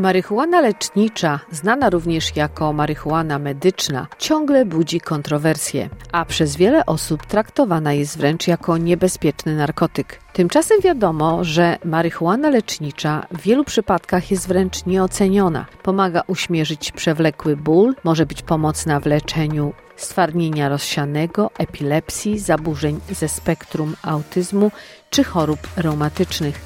Marihuana lecznicza, znana również jako marihuana medyczna, ciągle budzi kontrowersje, a przez wiele osób traktowana jest wręcz jako niebezpieczny narkotyk. Tymczasem wiadomo, że marihuana lecznicza w wielu przypadkach jest wręcz nieoceniona. Pomaga uśmierzyć przewlekły ból, może być pomocna w leczeniu stwardnienia rozsianego, epilepsji, zaburzeń ze spektrum autyzmu czy chorób reumatycznych.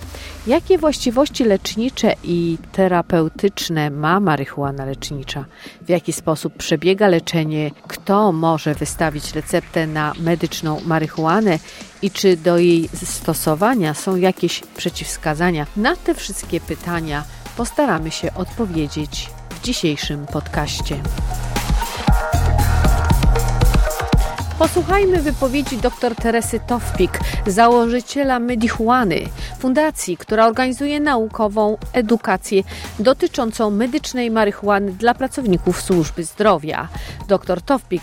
Jakie właściwości lecznicze i terapeutyczne ma marihuana lecznicza? W jaki sposób przebiega leczenie? Kto może wystawić receptę na medyczną marihuanę? I czy do jej stosowania są jakieś przeciwwskazania? Na te wszystkie pytania postaramy się odpowiedzieć w dzisiejszym podcaście. Posłuchajmy wypowiedzi dr Teresy Towpik, założyciela Medihuany, fundacji, która organizuje naukową edukację dotyczącą medycznej marihuany dla pracowników służby zdrowia. Dr Towpik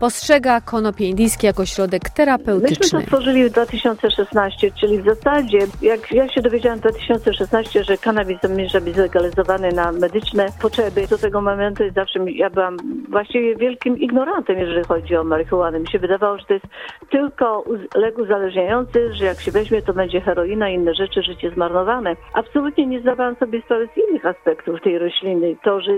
postrzega konopie indyjskie jako środek terapeutyczny. Myśmy to stworzyli w 2016, czyli w zasadzie, jak ja się dowiedziałam w 2016, że kanabis zamierza być zlegalizowany na medyczne potrzeby, do tego momentu zawsze ja byłam właściwie wielkim ignorantem, jeżeli chodzi o marihuanę się wydawało, że to jest tylko lek uzależniający, że jak się weźmie, to będzie heroina i inne rzeczy, życie zmarnowane. Absolutnie nie zdawałam sobie sprawy z innych aspektów tej rośliny. To, że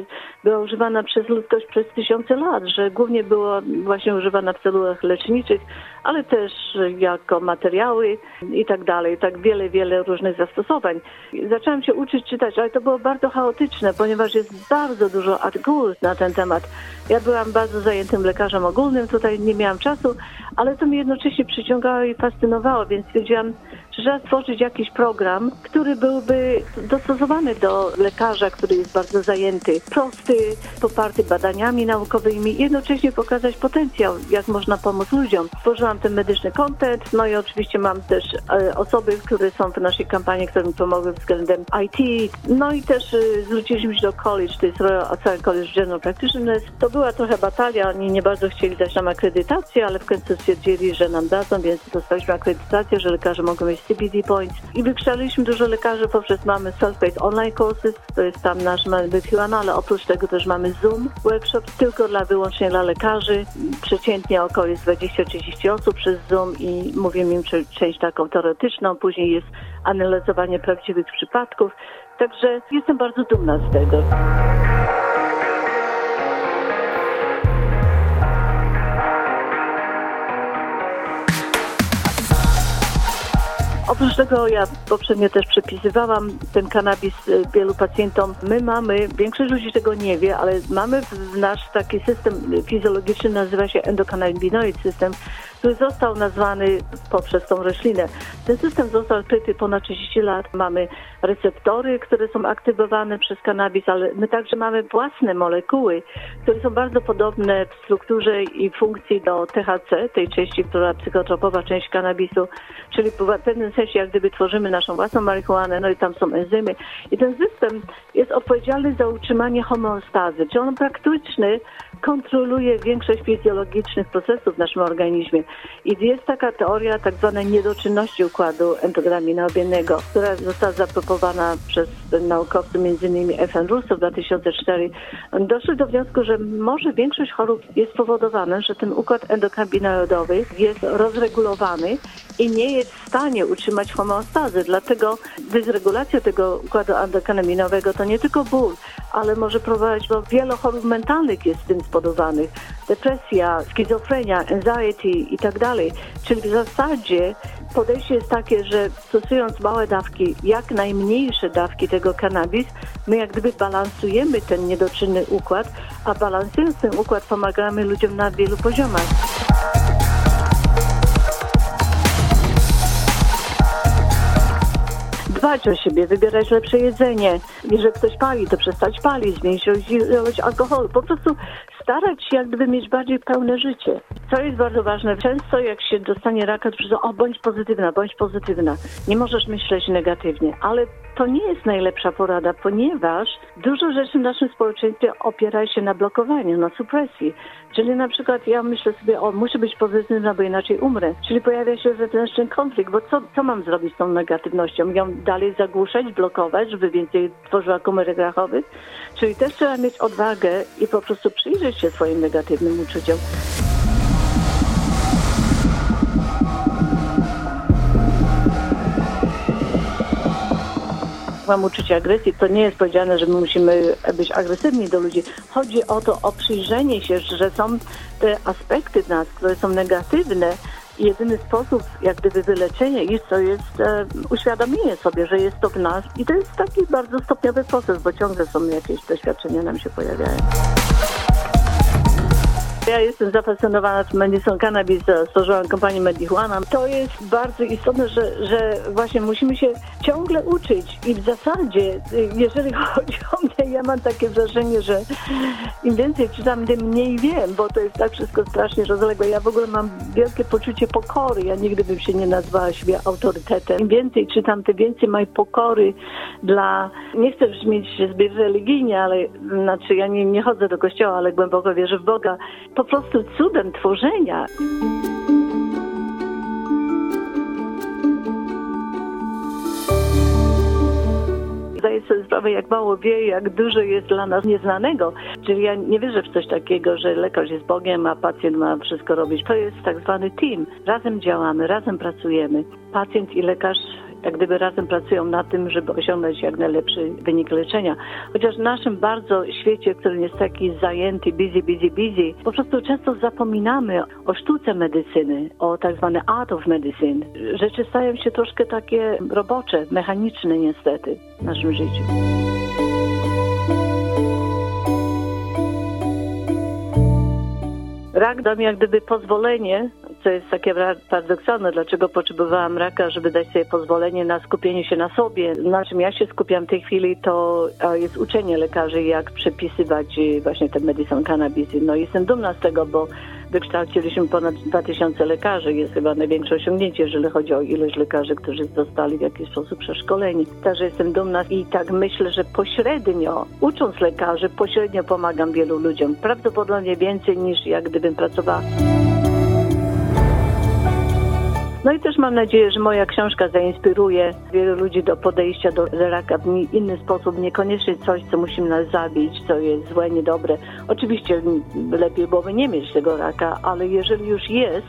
była używana przez ludzkość przez tysiące lat, że głównie była właśnie używana w celach leczniczych, ale też jako materiały i tak dalej. Tak wiele, wiele różnych zastosowań. Zaczęłam się uczyć czytać, ale to było bardzo chaotyczne, ponieważ jest bardzo dużo artykułów na ten temat. Ja byłam bardzo zajętym lekarzem ogólnym, tutaj nie miałam czasu, ale to mnie jednocześnie przyciągało i fascynowało, więc stwierdziłam, że trzeba stworzyć jakiś program, który byłby dostosowany do lekarza, który jest bardzo zajęty, prosty, poparty badaniami naukowymi, jednocześnie pokazać potencjał, jak można pomóc ludziom. Stworzyłam ten medyczny content, no i oczywiście mam też e, osoby, które są w naszej kampanii, które mi pomogły względem IT, no i też e, zwróciliśmy się do college, to jest Royal College General Practitioners. To była trochę batalia, oni nie bardzo chcieli dać nam akredytację, ale w końcu stwierdzili, że nam dadzą, więc dostaliśmy akredytację, że lekarze mogą mieć CBD Points. I wykształciliśmy dużo lekarzy poprzez mamy self-paced online courses, to jest tam nasz Medihuana, ale oprócz tego też mamy Zoom workshops tylko dla wyłącznie dla lekarzy, przeciętnie około jest 20-30 osób przez Zoom i mówimy im część taką teoretyczną, później jest analizowanie prawdziwych przypadków, także jestem bardzo dumna z tego. Oprócz tego ja poprzednio też przepisywałam ten kanabis y, wielu pacjentom. My mamy, większość ludzi tego nie wie, ale mamy w nasz taki system fizjologiczny, nazywa się endokannabinoid system, który został nazwany poprzez tą roślinę. Ten system został odkryty ponad 30 lat. Mamy receptory, które są aktywowane przez kanabis, ale my także mamy własne molekuły, które są bardzo podobne w strukturze i funkcji do THC, tej części, która psychotropowa część kanabisu, czyli w pewnym sensie jak gdyby tworzymy naszą własną marihuanę, no i tam są enzymy. I ten system jest odpowiedzialny za utrzymanie homeostazy, czyli on praktyczny kontroluje większość fizjologicznych procesów w naszym organizmie. I jest taka teoria tak zwanej niedoczynności układu endograminobiennego, która została zaproponowana przez naukowców m.in. F.N. Russo w 2004. Doszli do wniosku, że może większość chorób jest spowodowana, że ten układ endokannabinoidowy jest rozregulowany i nie jest w stanie utrzymać homeostazy. Dlatego dysregulacja tego układu endokannabinowego to nie tylko ból, ale może prowadzić do wielu chorób mentalnych jest z tym spowodowanych. Depresja, schizofrenia, anxiety i tak dalej. Czyli w zasadzie podejście jest takie, że stosując małe dawki, jak najmniejsze dawki tego kanabis, my jak gdyby balansujemy ten niedoczynny układ, a balansując ten układ pomagamy ludziom na wielu poziomach. Dbać o siebie, wybierać lepsze jedzenie. Jeżeli ktoś pali, to przestać palić, zmniejszyć ilość alkoholu. Po prostu starać się jak gdyby mieć bardziej pełne życie. Co jest bardzo ważne, często jak się dostanie raka, to wszyscy, o bądź pozytywna, bądź pozytywna. Nie możesz myśleć negatywnie, ale to nie jest najlepsza porada, ponieważ dużo rzeczy w naszym społeczeństwie opiera się na blokowaniu, na supresji. Czyli na przykład ja myślę sobie, o muszę być pozytywna, bo inaczej umrę. Czyli pojawia się wewnętrzny konflikt, bo co, co mam zrobić z tą negatywnością? Ją dalej zagłuszać, blokować, żeby więcej tworzyła komórek rachowych? Czyli też trzeba mieć odwagę i po prostu przyjrzeć się swoim negatywnym uczuciom. Mam uczucie agresji, to nie jest powiedziane, że my musimy być agresywni do ludzi. Chodzi o to, o przyjrzenie się, że są te aspekty nas, które są negatywne, i jedyny sposób jak gdyby wyleczenia ich to jest e, uświadomienie sobie, że jest to w nas i to jest taki bardzo stopniowy proces, bo ciągle są jakieś doświadczenia nam się pojawiają. Ja jestem zafascynowana Medicine Cannabis, stworzyłam kompanię Medijuana. To jest bardzo istotne, że, że właśnie musimy się ciągle uczyć i w zasadzie, jeżeli chodzi o mnie, ja mam takie wrażenie, że im więcej czytam, tym mniej wiem, bo to jest tak wszystko strasznie rozległe. Ja w ogóle mam wielkie poczucie pokory. Ja nigdy bym się nie nazwała siebie autorytetem. Im więcej czytam, tym więcej mojej pokory dla, nie chcę brzmieć zbyt religijnie, ale znaczy ja nie, nie chodzę do kościoła, ale głęboko wierzę w Boga po prostu cudem tworzenia. zdaję sobie sprawę, jak mało wie, jak dużo jest dla nas nieznanego. Czyli ja nie wierzę w coś takiego, że lekarz jest Bogiem, a pacjent ma wszystko robić. To jest tak zwany team. Razem działamy, razem pracujemy. Pacjent i lekarz jak gdyby razem pracują na tym, żeby osiągnąć jak najlepszy wynik leczenia. Chociaż w naszym bardzo świecie, który jest taki zajęty, busy, busy, busy, po prostu często zapominamy o sztuce medycyny, o tak zwane art of medicine. Rzeczy stają się troszkę takie robocze, mechaniczne niestety w naszym życiu. Rak dał mi jak gdyby pozwolenie co jest takie paradoksalne, dlaczego potrzebowałam raka, żeby dać sobie pozwolenie na skupienie się na sobie. Na czym ja się skupiam w tej chwili, to jest uczenie lekarzy, jak przepisywać y, właśnie ten medicine cannabis. No jestem dumna z tego, bo wykształciliśmy ponad 2000 lekarzy. Jest chyba największe osiągnięcie, jeżeli chodzi o ilość lekarzy, którzy zostali w jakiś sposób przeszkoleni. Także jestem dumna i tak myślę, że pośrednio, ucząc lekarzy, pośrednio pomagam wielu ludziom. Prawdopodobnie więcej niż jak gdybym pracowała no i też mam nadzieję, że moja książka zainspiruje wielu ludzi do podejścia do raka w inny sposób, niekoniecznie coś, co musimy nas zabić, co jest złe, niedobre. Oczywiście lepiej byłoby nie mieć tego raka, ale jeżeli już jest,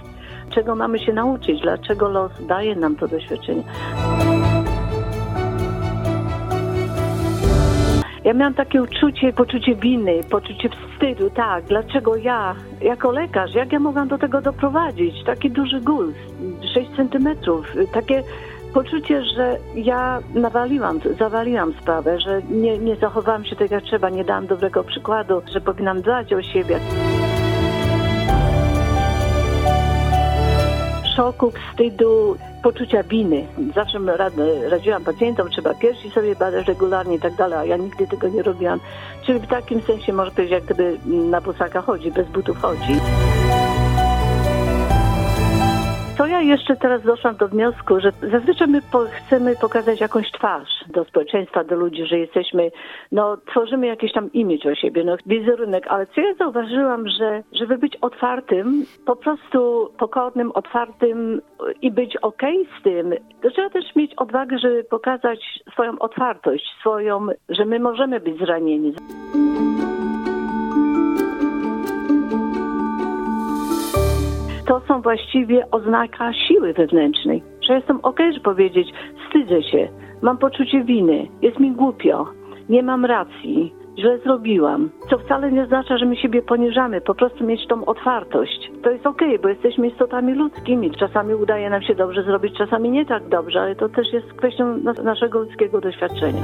czego mamy się nauczyć, dlaczego los daje nam to doświadczenie. Ja miałam takie uczucie, poczucie winy, poczucie wstydu, tak, dlaczego ja, jako lekarz, jak ja mogłam do tego doprowadzić? Taki duży guz, 6 centymetrów, takie poczucie, że ja nawaliłam, zawaliłam sprawę, że nie, nie zachowałam się tak jak trzeba, nie dałam dobrego przykładu, że powinnam dbać o siebie. Szoku, wstydu, poczucia winy. Zawsze rad, radziłam pacjentom, trzeba piersi sobie badać regularnie i tak dalej, a ja nigdy tego nie robiłam. Czyli w takim sensie można powiedzieć, jak gdyby na bosaka chodzi, bez butów chodzi. Jeszcze teraz doszłam do wniosku, że zazwyczaj my po, chcemy pokazać jakąś twarz do społeczeństwa, do ludzi, że jesteśmy, no tworzymy jakiś tam imidż o siebie, no wizerunek, ale co ja zauważyłam, że żeby być otwartym, po prostu pokornym, otwartym i być okej okay z tym, to trzeba też mieć odwagę, żeby pokazać swoją otwartość, swoją, że my możemy być zranieni. To są właściwie oznaka siły wewnętrznej. Że jestem ok, że powiedzieć, wstydzę się, mam poczucie winy, jest mi głupio, nie mam racji, źle zrobiłam. Co wcale nie oznacza, że my siebie poniżamy, po prostu mieć tą otwartość. To jest okej, bo jesteśmy istotami ludzkimi. Czasami udaje nam się dobrze zrobić, czasami nie tak dobrze, ale to też jest kwestią naszego ludzkiego doświadczenia.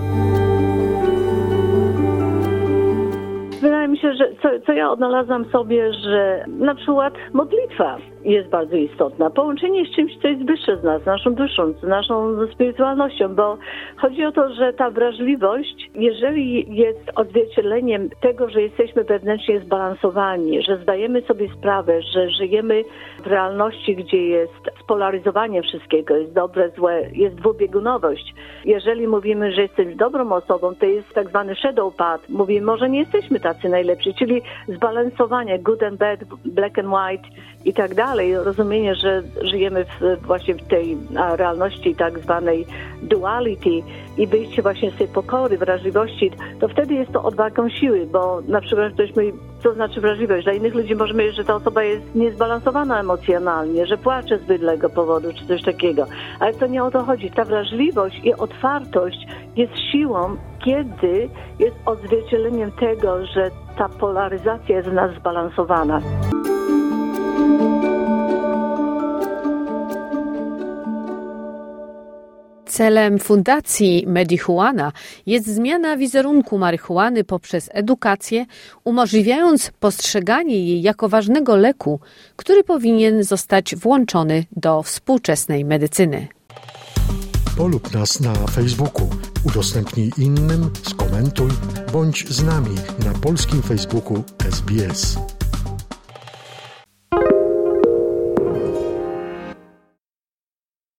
Się, że co, co ja odnalazłam sobie, że na przykład modlitwa jest bardzo istotna. Połączenie z czymś, co jest wyższe z nas, naszą duszą, z naszą spirytualnością, bo chodzi o to, że ta wrażliwość, jeżeli jest odzwierciedleniem tego, że jesteśmy wewnętrznie zbalansowani, że zdajemy sobie sprawę, że żyjemy w realności, gdzie jest spolaryzowanie wszystkiego, jest dobre, złe, jest dwubiegunowość. Jeżeli mówimy, że jesteś dobrą osobą, to jest tak zwany shadow path. Mówimy, może nie jesteśmy tacy najlepsi, czyli zbalansowanie good and bad, black and white i tak dalej. Rozumienie, że żyjemy w, właśnie w tej realności tak zwanej duality i wyjście właśnie z tej pokory, wrażliwości, to wtedy jest to odwagą siły, bo na przykład ktoś mówi, co znaczy wrażliwość. Dla innych ludzi możemy powiedzieć, że ta osoba jest niezbalansowana emocjonalnie, że płacze z bydlego powodu, czy coś takiego. Ale to nie o to chodzi. Ta wrażliwość i otwartość jest siłą, kiedy jest odzwierciedleniem tego, że ta polaryzacja jest w nas zbalansowana. Celem Fundacji Medihuana jest zmiana wizerunku marihuany poprzez edukację, umożliwiając postrzeganie jej jako ważnego leku, który powinien zostać włączony do współczesnej medycyny. Polub nas na Facebooku, udostępnij innym, skomentuj, bądź z nami na polskim Facebooku SBS.